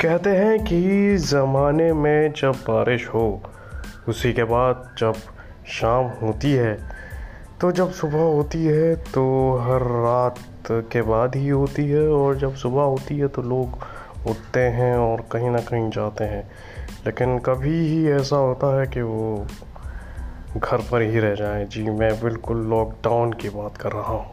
कहते हैं कि ज़माने में जब बारिश हो, उसी के बाद जब शाम होती है तो जब सुबह होती है तो हर रात के बाद ही होती है। और जब सुबह होती है तो लोग उठते हैं और कहीं ना कहीं जाते हैं। लेकिन कभी ही ऐसा होता है कि वो घर पर ही रह जाएँ। जी, मैं बिल्कुल लॉकडाउन की बात कर रहा हूँ।